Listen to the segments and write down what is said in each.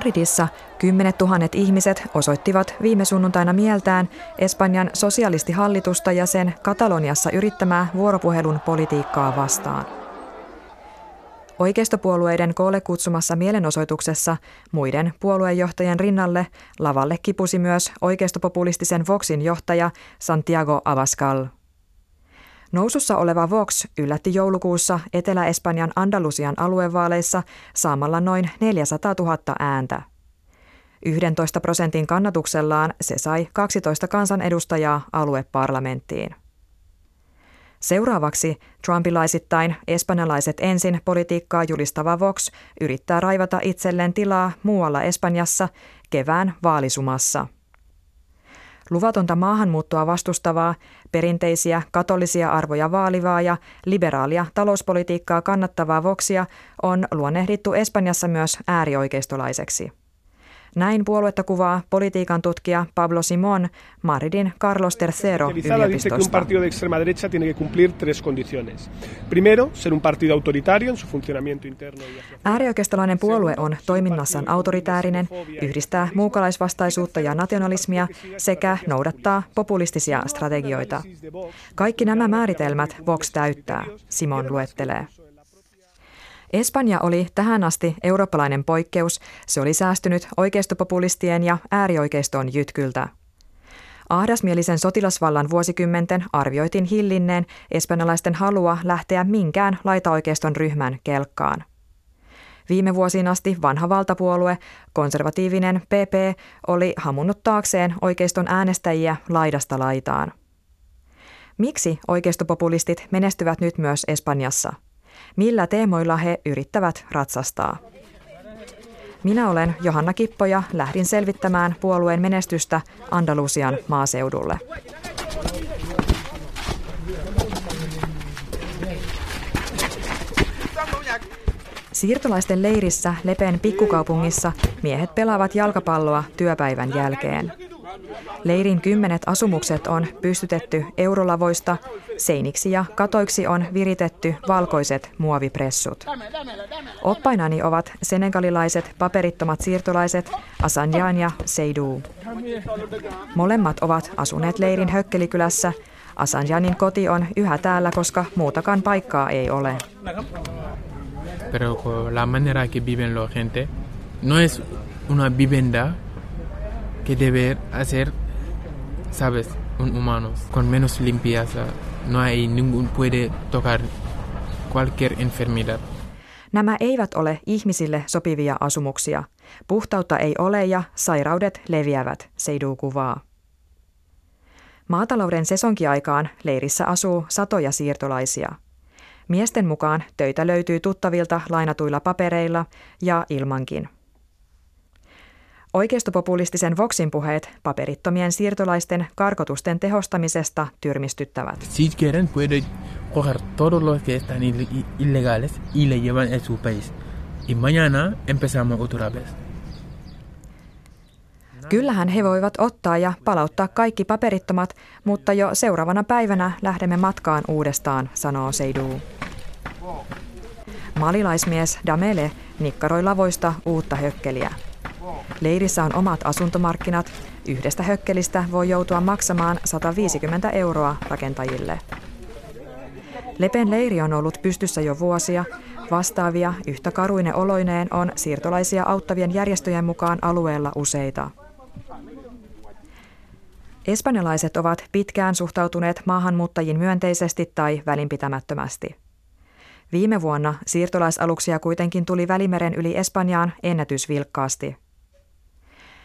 Madridissa kymmenet tuhannet ihmiset osoittivat viime sunnuntaina mieltään Espanjan sosialistihallitusta ja sen Kataloniassa yrittämää vuoropuhelun politiikkaa vastaan. Oikeistopuolueiden koolle kutsumassa mielenosoituksessa muiden puoluejohtajien rinnalle lavalle kipusi myös oikeistopopulistisen Voxin johtaja Santiago Abascal. Nousussa oleva Vox yllätti joulukuussa Etelä-Espanjan Andalusian aluevaaleissa saamalla noin 400 000 ääntä. 11 prosentin kannatuksellaan se sai 12 kansanedustajaa alueparlamenttiin. Seuraavaksi trumpilaisittain espanjalaiset ensin politiikkaa julistava Vox yrittää raivata itselleen tilaa muualla Espanjassa kevään vaalisumassa – luvatonta maahanmuuttoa vastustavaa, perinteisiä katolisia arvoja vaalivaa ja liberaalia talouspolitiikkaa kannattavaa Voxia on luonnehdittu Espanjassa myös äärioikeistolaiseksi. Näin puoluetta kuvaa politiikan tutkija Pablo Simón Madridin Carlos III yliopistosta. Primero, ser un partido autoritario en su funcionamiento interno. Äärioikeistolainen puolue on toiminnassaan autoritäärinen, yhdistää muukalaisvastaisuutta ja nationalismia sekä noudattaa populistisia strategioita. Kaikki nämä määritelmät Vox täyttää, Simon luettelee. Espanja oli tähän asti eurooppalainen poikkeus. Se oli säästynyt oikeistopopulistien ja äärioikeiston jytkyltä. Ahdasmielisen sotilasvallan vuosikymmenten arvioitiin hillinneen espanjalaisten halua lähteä minkään laitaoikeiston ryhmän kelkkaan. Viime vuosiin asti vanha valtapuolue, konservatiivinen PP, oli hamunnut taakseen oikeiston äänestäjiä laidasta laitaan. Miksi oikeistopopulistit menestyvät nyt myös Espanjassa – millä teemoilla he yrittävät ratsastaa. Minä olen Johanna Kippo ja lähdin selvittämään puolueen menestystä Andalusian maaseudulle. Siirtolaisten leirissä Lepen pikkukaupungissa miehet pelaavat jalkapalloa työpäivän jälkeen. Leirin kymmenet asumukset on pystytetty eurolavoista, seiniksi ja katoiksi on viritetty valkoiset muovipressut. Oppainani ovat senegalilaiset paperittomat siirtolaiset Asanjan ja Seydou. Molemmat ovat asuneet leirin Hökkelikylässä. Asanjanin koti on yhä täällä, koska muutakaan paikkaa ei ole. Pero la manera que viven la gente no es una vivienda que debe hacer, sabes, un humano, con menos limpieza. No hay ningún puede tocar cualquier enfermedad. Nämä eivät ole ihmisille sopivia asumuksia. Puhtautta ei ole ja sairaudet leviävät, Seiduu kuvaa. Maatalouden sesonkiaikaan leirissä asuu satoja siirtolaisia. Miesten mukaan töitä löytyy tuttavilta lainatuilla papereilla ja ilmankin. Oikeistopopulistisen Voxin puheet paperittomien siirtolaisten karkotusten tehostamisesta tyrmistyttävät. Si quieren puede coger todos los que están ilegales y le llevan a su país. Y mañana empezamos otra vez. Kyllähän he voivat ottaa ja palauttaa kaikki paperittomat, mutta jo seuraavana päivänä lähdemme matkaan uudestaan, sanoo Seiduu. Malilaismies Damele nikkaroi lavoista uutta hökkeliä. Leirissä on omat asuntomarkkinat. Yhdestä hökkelistä voi joutua maksamaan 150 euroa rakentajille. Lepen leiri on ollut pystyssä jo vuosia. Vastaavia, yhtä karuine oloineen on siirtolaisia auttavien järjestöjen mukaan alueella useita. Espanjalaiset ovat pitkään suhtautuneet maahanmuuttajiin myönteisesti tai välinpitämättömästi. Viime vuonna siirtolaisaluksia kuitenkin tuli Välimeren yli Espanjaan ennätysvilkkaasti.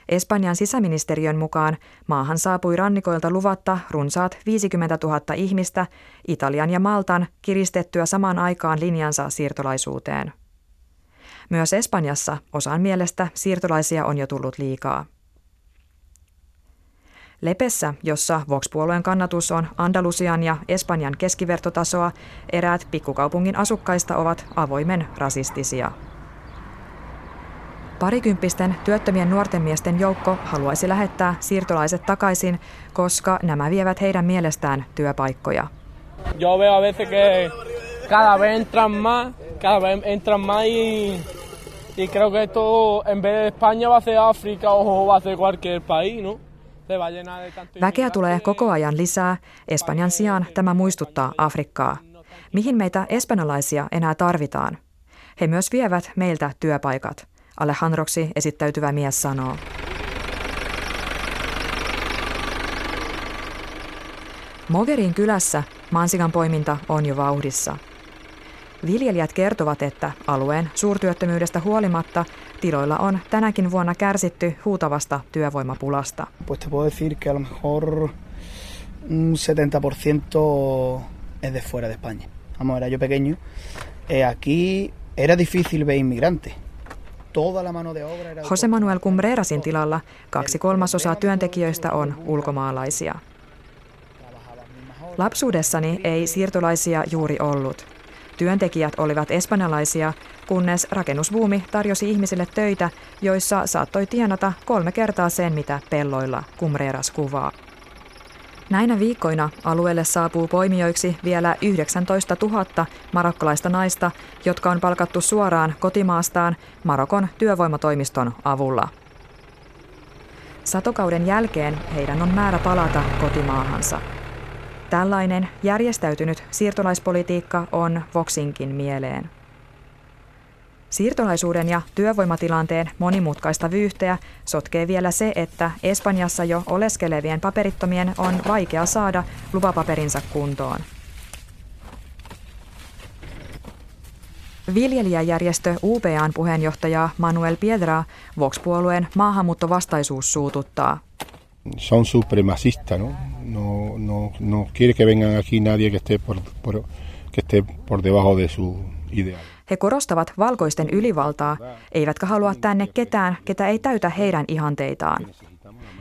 Espanjan sisäministeriön mukaan maahan saapui rannikoilta luvatta runsaat 50 000 ihmistä Italian ja Maltan kiristettyä samaan aikaan linjansa siirtolaisuuteen. Myös Espanjassa osan mielestä siirtolaisia on jo tullut liikaa. Lepessä, jossa Vox-puolueen kannatus on Andalusian ja Espanjan keskivertotasoa, eräät pikkukaupungin asukkaista ovat avoimen rasistisia. Parikymppisten työttömien nuorten miesten joukko haluaisi lähettää siirtolaiset takaisin, koska nämä vievät heidän mielestään työpaikkoja. Yo veo a veces que cada vez entran más, cada vez entran más y Y creo que esto en vez de España va a ser África o va a ser cualquier país, ¿no? Väkeä tulee koko ajan lisää. Espanjan sijaan tämä muistuttaa Afrikkaa. Mihin meitä espanjalaisia enää tarvitaan? He myös vievät meiltä työpaikat, Alejandroksi esittäytyvä mies sanoo. Mogerin kylässä mansikan poiminta on jo vauhdissa. Viljelijät kertovat, että alueen suurtyöttömyydestä huolimatta tiloilla on tänäkin vuonna kärsitty huutavasta työvoimapulasta. Pues te puedo decir que a lo mejor un 70% es de. Eh, aquí era difícil ver inmigrantes. Jose Manuel Cumbrerasin tilalla kaksi kolmasosaa työntekijöistä on ulkomaalaisia. Lapsuudessani ei siirtolaisia juuri ollut. Työntekijät olivat espanjalaisia, kunnes rakennusbuumi tarjosi ihmisille töitä, joissa saattoi tienata kolme kertaa sen, mitä pelloilla Cumreras kuvaa. Näinä viikkoina alueelle saapuu poimijoiksi vielä 19 000 marokkalaista naista, jotka on palkattu suoraan kotimaastaan Marokon työvoimatoimiston avulla. Satokauden jälkeen heidän on määrä palata kotimaahansa. Tällainen järjestäytynyt siirtolaispolitiikka on Voxinkin mieleen. Siirtolaisuuden ja työvoimatilanteen monimutkaista vyyhteä sotkee vielä se, että Espanjassa jo oleskelevien paperittomien on vaikea saada lupapaperinsa kuntoon. Viljelijäjärjestö UPAn puheenjohtaja Manuel Piedra Vox-puolueen maahanmuuttovastaisuus suututtaa. Son supremacista, no? No, no, no quiere que vengan aquí nadie que esté por, por, que esté por debajo de su ideal. He korostavat valkoisten ylivaltaa, eivätkä halua tänne ketään, ketä ei täytä heidän ihanteitaan.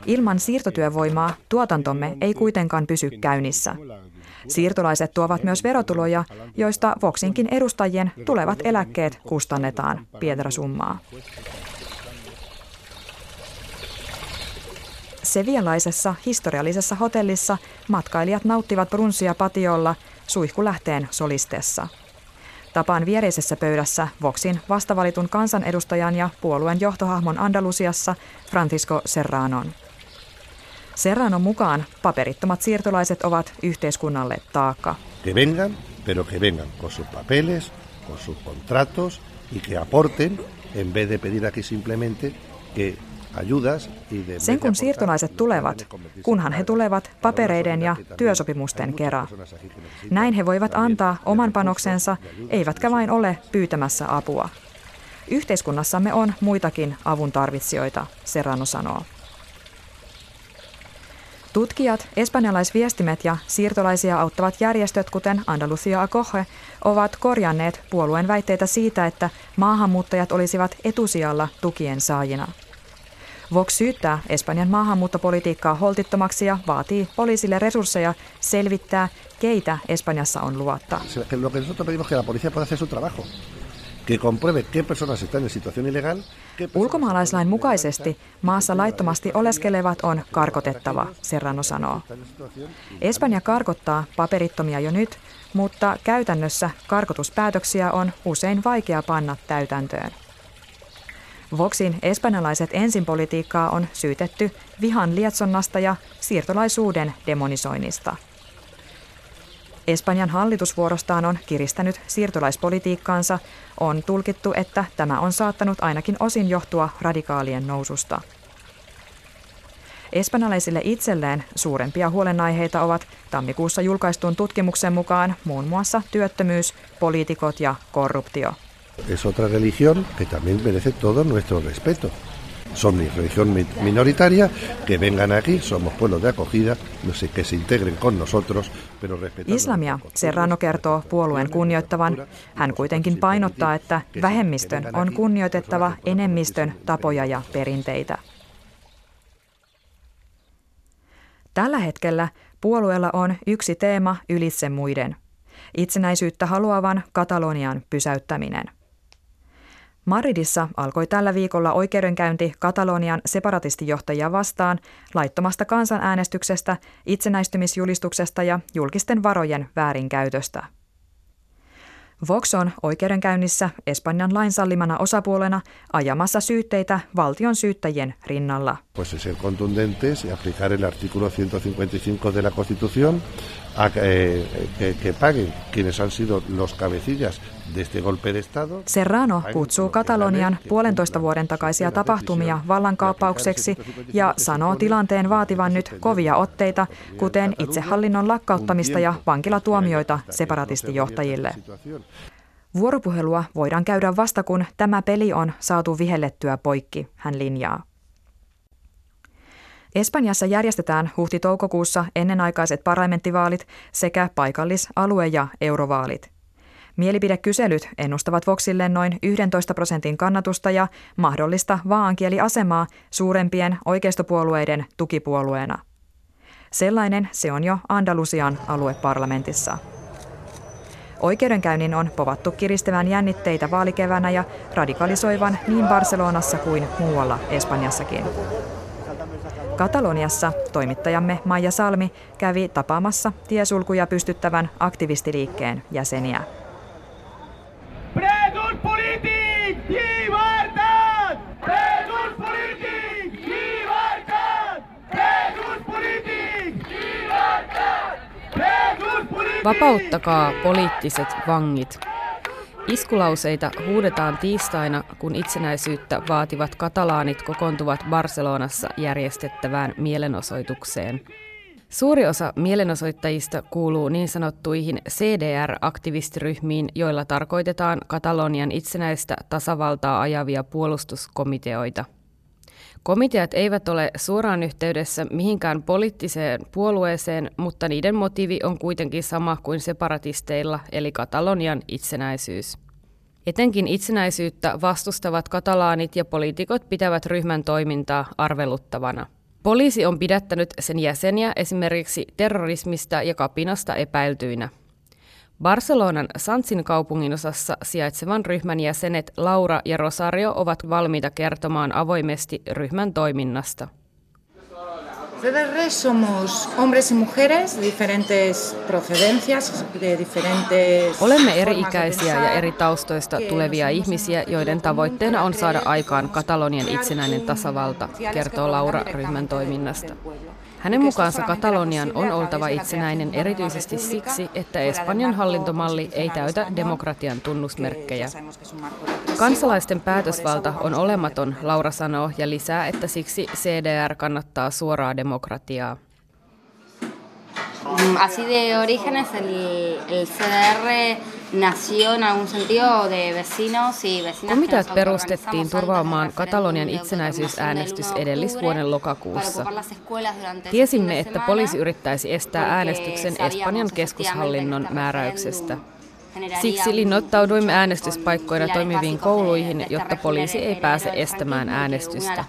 Ilman siirtotyövoimaa tuotantomme ei kuitenkaan pysy käynnissä. Siirtolaiset tuovat myös verotuloja, joista Voxinkin edustajien tulevat eläkkeet kustannetaan, Pietra summaa. Sevialaisessa historiallisessa hotellissa matkailijat nauttivat brunssia patiolla suihkulähteen solistessa. Tapaan viereisessä pöydässä Voxin vastavalitun kansanedustajan ja puolueen johtohahmon Andalusiassa Francisco Serranon. Serranon mukaan paperittomat siirtolaiset ovat yhteiskunnalle taakka. Que vengan, pero que vengan con sus papeles, con sus contratos y que aporten en vez de pedir aquí simplemente que sen kun siirtolaiset tulevat, kunhan he tulevat papereiden ja työsopimusten kerran. Näin he voivat antaa oman panoksensa, eivätkä vain ole pyytämässä apua. Yhteiskunnassamme on muitakin avun tarvitsijoita, Serrano sanoo. Tutkijat, espanjalaisviestimet ja siirtolaisia auttavat järjestöt, kuten Andalusia Acoge, ovat korjanneet puolueen väitteitä siitä, että maahanmuuttajat olisivat etusijalla tukien saajina – Vox syyttää Espanjan maahanmuuttopolitiikkaa holtittomaksi ja vaatii poliisille resursseja selvittää, keitä Espanjassa on luotta. Ulkomaalaislain mukaisesti maassa laittomasti oleskelevat on karkotettava, Serrano sanoo. Espanja karkottaa paperittomia jo nyt, mutta käytännössä karkotuspäätöksiä on usein vaikea panna täytäntöön. Voxin espanjalaiset ensin politiikkaa on syytetty vihan lietsonnasta ja siirtolaisuuden demonisoinnista. Espanjan hallitusvuorostaan on kiristänyt siirtolaispolitiikkaansa, on tulkittu, että tämä on saattanut ainakin osin johtua radikaalien noususta. Espanjalaisille itselleen suurempia huolenaiheita ovat tammikuussa julkaistun tutkimuksen mukaan muun muassa työttömyys, poliitikot ja korruptio – es otra religión que también merece todo nuestro respeto. Son mi religión minoritaria, que vengan aquí, somos pueblos de acogida, no sé, que se integren con nosotros, pero respetando... Islamia Serrano kertoo puolueen kunnioittavan. Hän kuitenkin painottaa, että vähemmistön on kunnioitettava enemmistön tapoja ja perinteitä. Tällä hetkellä puolueella on yksi teema ylitse muiden. Itsenäisyyttä haluavan Katalonian pysäyttäminen. Madridissa alkoi tällä viikolla oikeudenkäynti Katalonian separatistijohtajia vastaan laittomasta kansanäänestyksestä, itsenäistymisjulistuksesta ja julkisten varojen väärinkäytöstä. Vox on oikeudenkäynnissä Espanjan lain sallimana osapuolena ajamassa syytteitä valtion syyttäjien rinnalla. Pues y aplicar el artículo 155 de la Constitución a eh, que, que paguen quienes han sido los cabecillas Serrano kutsuu Katalonian puolentoista vuoden takaisia tapahtumia vallankaappaukseksi ja sanoo tilanteen vaativan nyt kovia otteita, kuten itsehallinnon lakkauttamista ja vankilatuomioita separatistijohtajille. Vuoropuhelua voidaan käydä vasta kun tämä peli on saatu vihellettyä poikki, hän linjaa. Espanjassa järjestetään huhti-toukokuussa ennenaikaiset parlamenttivaalit sekä paikallis-, alue- ja eurovaalit. Mielipidekyselyt ennustavat Voxille noin 11 prosentin kannatusta ja mahdollista vaankieliasemaa suurempien oikeistopuolueiden tukipuolueena. Sellainen se on jo Andalusian alueparlamentissa. Oikeudenkäynnin on povattu kiristävän jännitteitä vaalikevänä ja radikalisoivan niin Barcelonassa kuin muualla Espanjassakin. Kataloniassa toimittajamme Maija Salmi kävi tapaamassa tiesulkuja pystyttävän aktivistiliikkeen jäseniä. Vapauttakaa poliittiset vangit. Iskulauseita huudetaan tiistaina, kun itsenäisyyttä vaativat katalaanit kokoontuvat Barcelonassa järjestettävään mielenosoitukseen. Suuri osa mielenosoittajista kuuluu niin sanottuihin CDR-aktivistiryhmiin, joilla tarkoitetaan Katalonian itsenäistä tasavaltaa ajavia puolustuskomiteoita. Komiteat eivät ole suoraan yhteydessä mihinkään poliittiseen puolueeseen, mutta niiden motiivi on kuitenkin sama kuin separatisteilla, eli Katalonian itsenäisyys. Etenkin itsenäisyyttä vastustavat katalaanit ja poliitikot pitävät ryhmän toimintaa arveluttavana. Poliisi on pidättänyt sen jäseniä esimerkiksi terrorismista ja kapinasta epäiltyinä. Barcelonan Sansin kaupungin osassa sijaitsevan ryhmän jäsenet Laura ja Rosario ovat valmiita kertomaan avoimesti ryhmän toiminnasta. CDR somos hombres y mujeres de diferentes procedencias, de diferentes... Olemme eri-ikäisiä ja eri taustoista tulevia ihmisiä, joiden tavoitteena on saada aikaan Katalonian itsenäinen tasavalta, kertoo Laura ryhmän toiminnasta. Hänen mukaansa Katalonian on oltava itsenäinen erityisesti siksi, että Espanjan hallintomalli ei täytä demokratian tunnusmerkkejä. Kansalaisten päätösvalta on olematon, Laura sanoo ja lisää, että siksi CDR kannattaa suoraa demokratiaa. Mm, así de orígenes el, el CDR nació en algún sentido de vecinos y vecinas Komiteat perustettiin turvaamaan Katalonian itsenäisyysäänestys edellisvuoden lokakuussa. Tiesimme, että poliisi yrittäisi estää äänestyksen Espanjan keskushallinnon määräyksestä. Siksi linnoittauduimme äänestyspaikkoina toimiviin kouluihin, jotta poliisi ei pääse estämään äänestystä.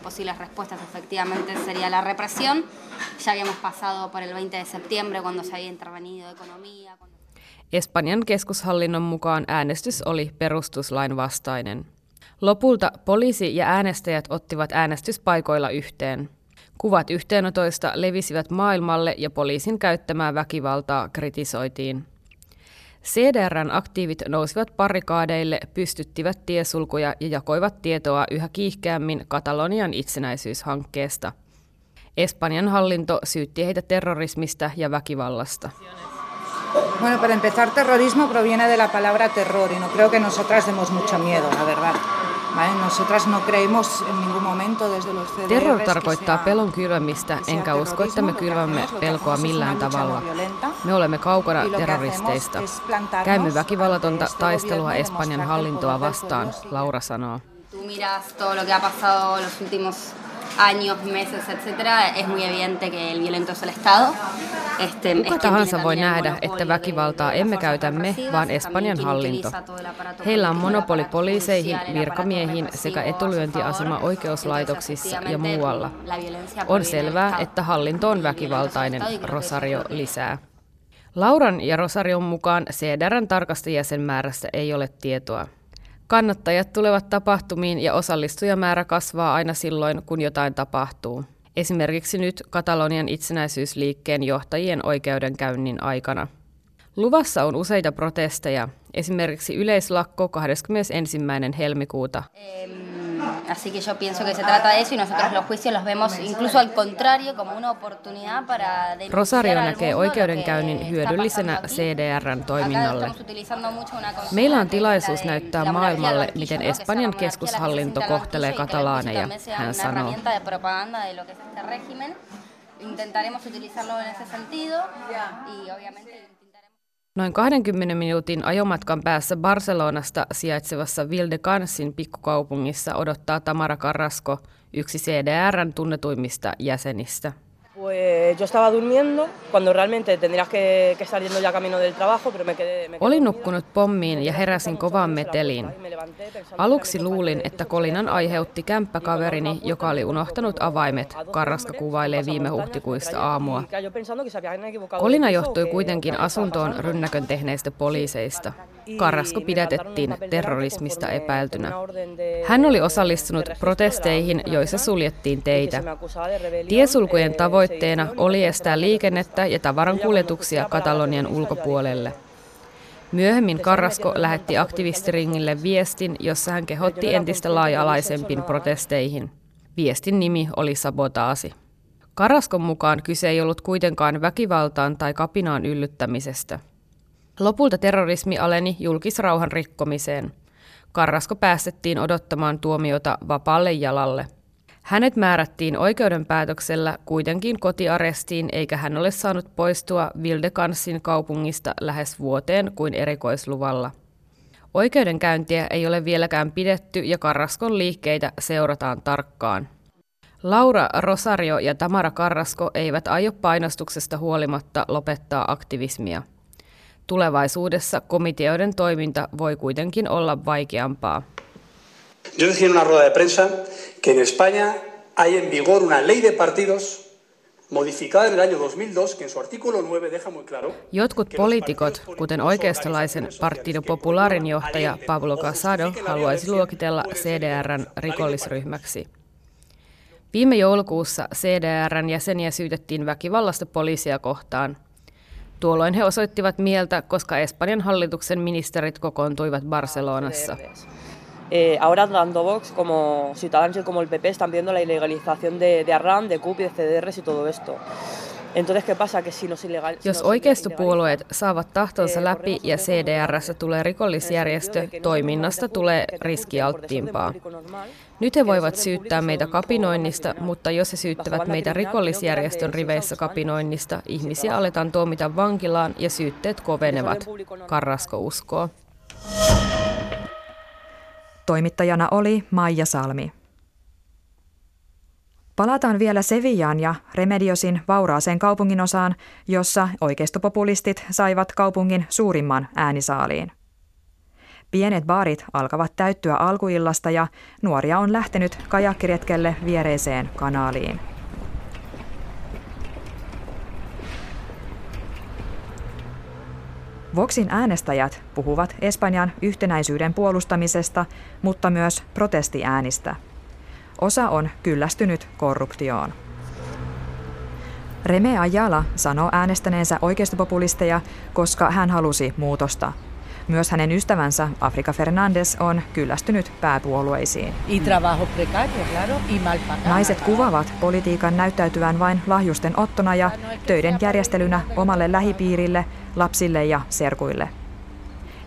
Espanjan keskushallinnon mukaan äänestys oli perustuslain vastainen. Lopulta poliisi ja äänestäjät ottivat äänestyspaikoilla yhteen. Kuvat yhteenotoista levisivät maailmalle ja poliisin käyttämää väkivaltaa kritisoitiin. CDRn aktiivit nousivat parikaadeille, pystyttivät tiesulkuja ja jakoivat tietoa yhä kiihkeämmin Katalonian itsenäisyyshankkeesta. Espanjan hallinto syytti heitä terrorismista ja väkivallasta. Bueno, para empezar, terrorismo proviene de la palabra terror y no creo que nosotras demos mucho miedo, la verdad. No Terror tarkoittaa pelon kylvämistä, enkä usko, että me kylvämme pelkoa millään tavalla. Me olemme kaukana terroristeista. Käymme väkivallatonta taistelua Espanjan hallintoa vastaan, Laura sanoo años, meses, etcétera, es muy evidente que el violento es el Estado. Este, Kuka tahansa voi nähdä, että väkivaltaa emme käytä me, vaan Espanjan hallinto. Heillä on monopoli poliiseihin, virkamiehiin sekä etulyöntiasema oikeuslaitoksissa ja muualla. On selvää, että hallinto on väkivaltainen, Rosario lisää. Lauran ja Rosarion mukaan CDRn tarkasta jäsenmäärästä ei ole tietoa. Kannattajat tulevat tapahtumiin ja osallistujamäärä kasvaa aina silloin, kun jotain tapahtuu. Esimerkiksi nyt Katalonian itsenäisyysliikkeen johtajien oikeudenkäynnin aikana. Luvassa on useita protesteja, esimerkiksi yleislakko 21. helmikuuta. Así que yo pienso que se trata de eso y nosotros los juicios los vemos incluso al contrario como una oportunidad para Rosario näkee oikeudenkäynnin hyödyllisenä CDRn toiminnalle. Meillä on tilaisuus näyttää maailmalle, miten Espanjan keskushallinto kohtelee katalaaneja, hän sanoo. Intentaremos utilizarlo en ese sentido y obviamente Noin 20 minuutin ajomatkan päässä Barcelonasta sijaitsevassa Vildecansin pikkukaupungissa odottaa Tamara Carrasco, yksi CDRn tunnetuimmista jäsenistä. Pues yo estaba durmiendo cuando realmente tendrías que, que estar yendo ya camino del trabajo, pero me quedé... Me Olin nukkunut pommiin ja heräsin kovaan meteliin. Aluksi luulin, että kolinan aiheutti kämppäkaverini, joka oli unohtanut avaimet, Karraska kuvailee viime huhtikuista aamua. Kolina johtui kuitenkin asuntoon rynnäkön tehneistä poliiseista. Karrasko pidätettiin terrorismista epäiltynä. Hän oli osallistunut protesteihin, joissa suljettiin teitä. Tiesulkujen tavoitteena oli estää liikennettä ja tavaran kuljetuksia Katalonian ulkopuolelle. Myöhemmin Karrasko lähetti aktivistiringille viestin, jossa hän kehotti entistä laaja-alaisempiin protesteihin. Viestin nimi oli sabotaasi. Karaskon mukaan kyse ei ollut kuitenkaan väkivaltaan tai kapinaan yllyttämisestä. Lopulta terrorismi aleni julkisrauhan rikkomiseen. Karrasko päästettiin odottamaan tuomiota vapaalle jalalle. Hänet määrättiin oikeudenpäätöksellä kuitenkin kotiarestiin, eikä hän ole saanut poistua Vildekansin kaupungista lähes vuoteen kuin erikoisluvalla. Oikeudenkäyntiä ei ole vieläkään pidetty ja Karraskon liikkeitä seurataan tarkkaan. Laura Rosario ja Tamara Karrasko eivät aio painostuksesta huolimatta lopettaa aktivismia. Tulevaisuudessa komiteoiden toiminta voi kuitenkin olla vaikeampaa. Yo decía en una rueda de prensa que en España hay en vigor una ley de partidos modificada en el año 2002 que en su artículo 9 deja muy claro Jotkut poliitikot, kuten oikeistolaisen Partido Popularin johtaja Pablo Casado, haluaisi luokitella CDRn rikollisryhmäksi. Viime joulukuussa CDRn jäseniä syytettiin väkivallasta poliisia kohtaan – Tuolloin he osoittivat mieltä, koska Espanjan hallituksen ministerit kokoontuivat Barcelonassa. Eh, ahora tanto Vox como Ciudadanos y como el PP están viendo la ilegalización de, de Arran, de CUP, de CDRs y todo esto. Jos oikeistopuolueet saavat tahtonsa läpi ja CDRssä tulee rikollisjärjestö, toiminnasta tulee riskialttiimpaa. Nyt he voivat syyttää meitä kapinoinnista, mutta jos he syyttävät meitä rikollisjärjestön riveissä kapinoinnista, ihmisiä aletaan tuomita vankilaan ja syytteet kovenevat, Karrasko uskoo. Toimittajana oli Maija Salmi. Palataan vielä Sevillaan ja Remediosin vauraaseen kaupunginosaan, jossa oikeistopopulistit saivat kaupungin suurimman äänisaaliin. Pienet baarit alkavat täyttyä alkuillasta ja nuoria on lähtenyt kajakkiretkelle viereiseen kanaaliin. Voxin äänestäjät puhuvat Espanjan yhtenäisyyden puolustamisesta, mutta myös protestiäänistä – Osa on kyllästynyt korruptioon. Reme Ayala sanoo äänestäneensä oikeistopopulisteja, koska hän halusi muutosta. Myös hänen ystävänsä Afrika Fernandes on kyllästynyt pääpuolueisiin. Naiset kuvavat politiikan näyttäytyvän vain lahjusten ottona ja töiden järjestelynä omalle lähipiirille, lapsille ja serkuille.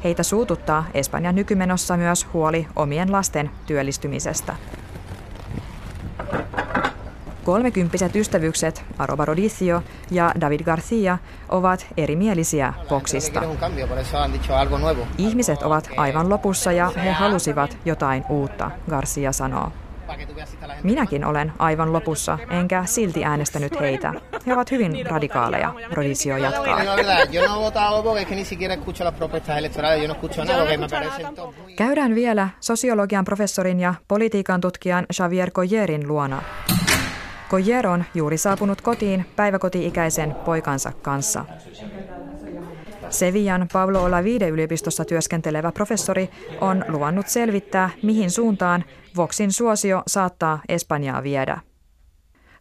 Heitä suututtaa Espanjan nykymenossa myös huoli omien lasten työllistymisestä. Kolmekymppiset ystävykset Aroba Rodicio ja David Garcia ovat erimielisiä Voxista. Ihmiset ovat aivan lopussa ja he halusivat jotain uutta, Garcia sanoo. Minäkin olen aivan lopussa, enkä silti äänestänyt heitä. He ovat hyvin radikaaleja, Rodicio jatkaa. Käydään vielä sosiologian professorin ja politiikan tutkijan Xavier Collerin luona. Collier on juuri saapunut kotiin päiväkoti-ikäisen poikansa kanssa. Sevillan Pablo Olavide yliopistossa työskentelevä professori on luvannut selvittää, mihin suuntaan Voxin suosio saattaa Espanjaa viedä.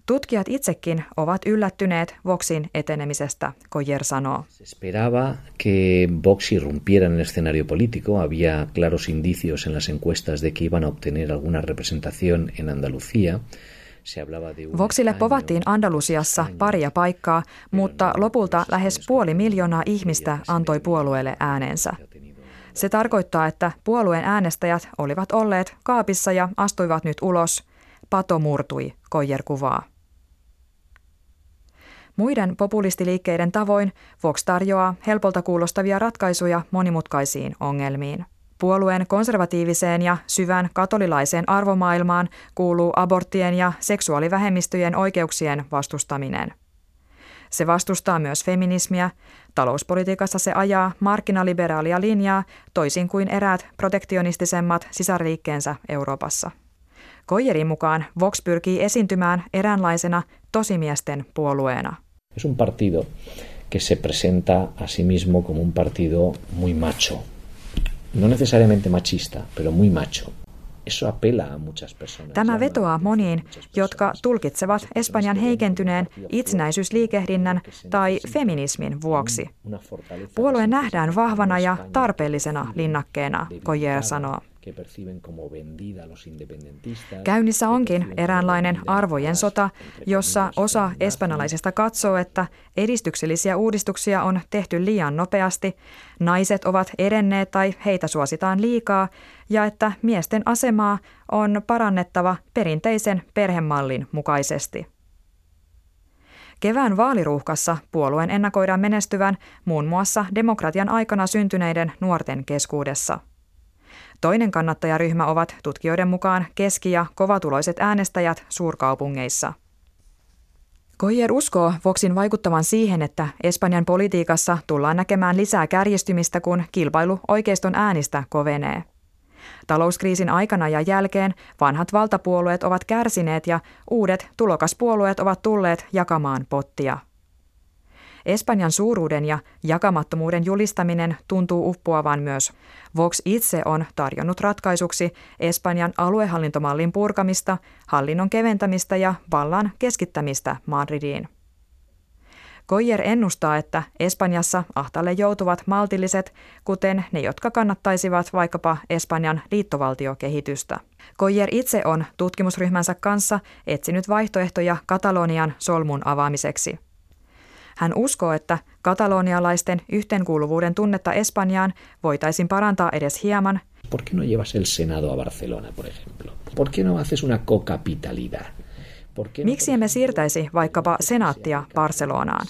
Tutkijat itsekin ovat yllättyneet Voxin etenemisestä, Koyer sanoo. Se esperaba que Vox irrumpiera en el escenario político. Había claros indicios en las encuestas de que iban a obtener alguna representación en Andalucía. Voxille povattiin Andalusiassa paria paikkaa, mutta lopulta lähes puoli miljoonaa ihmistä antoi puolueelle äänensä. Se tarkoittaa, että puolueen äänestäjät olivat olleet kaapissa ja astuivat nyt ulos. Pato murtui, Koijer kuvaa. Muiden populistiliikkeiden tavoin Vox tarjoaa helpolta kuulostavia ratkaisuja monimutkaisiin ongelmiin. Puolueen konservatiiviseen ja syvän katolilaiseen arvomaailmaan kuuluu aborttien ja seksuaalivähemmistöjen oikeuksien vastustaminen. Se vastustaa myös feminismiä. Talouspolitiikassa se ajaa markkinaliberaalia linjaa toisin kuin eräät protektionistisemmat sisarliikkeensä Euroopassa. Koijerin mukaan Vox pyrkii esiintymään eräänlaisena tosimiesten puolueena. Es un partido que se presenta a sí mismo como un partido muy macho, no necesariamente machista, pero muy macho. Tämä vetoaa moniin, jotka tulkitsevat Espanjan heikentyneen itsenäisyysliikehdinnän tai feminismin vuoksi. Puolue nähdään vahvana ja tarpeellisena linnakkeena, Koyer sanoo. Käynnissä onkin eräänlainen arvojen sota, jossa osa espanjalaisista katsoo, että edistyksellisiä uudistuksia on tehty liian nopeasti, naiset ovat edenneet tai heitä suositaan liikaa ja että miesten asemaa on parannettava perinteisen perhemallin mukaisesti. Kevään vaaliruuhkassa puolueen ennakoidaan menestyvän muun muassa demokratian aikana syntyneiden nuorten keskuudessa – Toinen kannattajaryhmä ovat tutkijoiden mukaan keski- ja kovatuloiset äänestäjät suurkaupungeissa. Koyer uskoo Voxin vaikuttavan siihen, että Espanjan politiikassa tullaan näkemään lisää kärjistymistä, kun kilpailu oikeiston äänistä kovenee. Talouskriisin aikana ja jälkeen vanhat valtapuolueet ovat kärsineet ja uudet tulokaspuolueet ovat tulleet jakamaan pottia. Espanjan suuruuden ja jakamattomuuden julistaminen tuntuu uppoavan myös. Vox itse on tarjonnut ratkaisuksi Espanjan aluehallintomallin purkamista, hallinnon keventämistä ja vallan keskittämistä Madridiin. Koyer ennustaa, että Espanjassa ahtalle joutuvat maltilliset, kuten ne, jotka kannattaisivat vaikkapa Espanjan liittovaltiokehitystä. Koyer itse on tutkimusryhmänsä kanssa etsinyt vaihtoehtoja Katalonian solmun avaamiseksi. Hän uskoo, että katalonialaisten yhteenkuuluvuuden tunnetta Espanjaan voitaisiin parantaa edes hieman. ¿Por qué no llevas el Senado a Barcelona, por ejemplo? ¿Por qué no haces una cocapitalidad? Miksi emme siirtäisi vaikkapa senaattia Barcelonaan?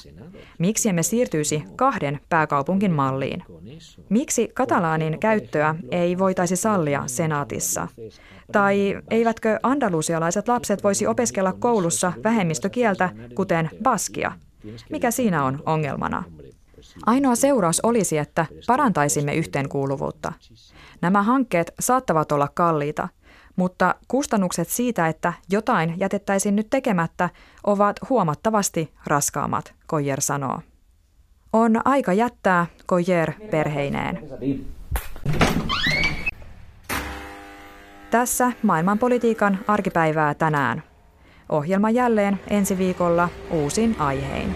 Miksi emme siirtyisi kahden pääkaupunkin malliin? Miksi katalaanin käyttöä ei voitaisi sallia senaatissa? Tai eivätkö andalusialaiset lapset voisi opiskella koulussa vähemmistökieltä, kuten baskia? Mikä siinä on ongelmana? Ainoa seuraus olisi, että parantaisimme yhteenkuuluvuutta. Nämä hankkeet saattavat olla kalliita, mutta kustannukset siitä, että jotain jätettäisiin nyt tekemättä, ovat huomattavasti raskaammat, Koyer sanoo. On aika jättää Koyer perheineen. Tässä maailmanpolitiikan arkipäivää tänään. Ohjelma jälleen ensi viikolla uusin aihein.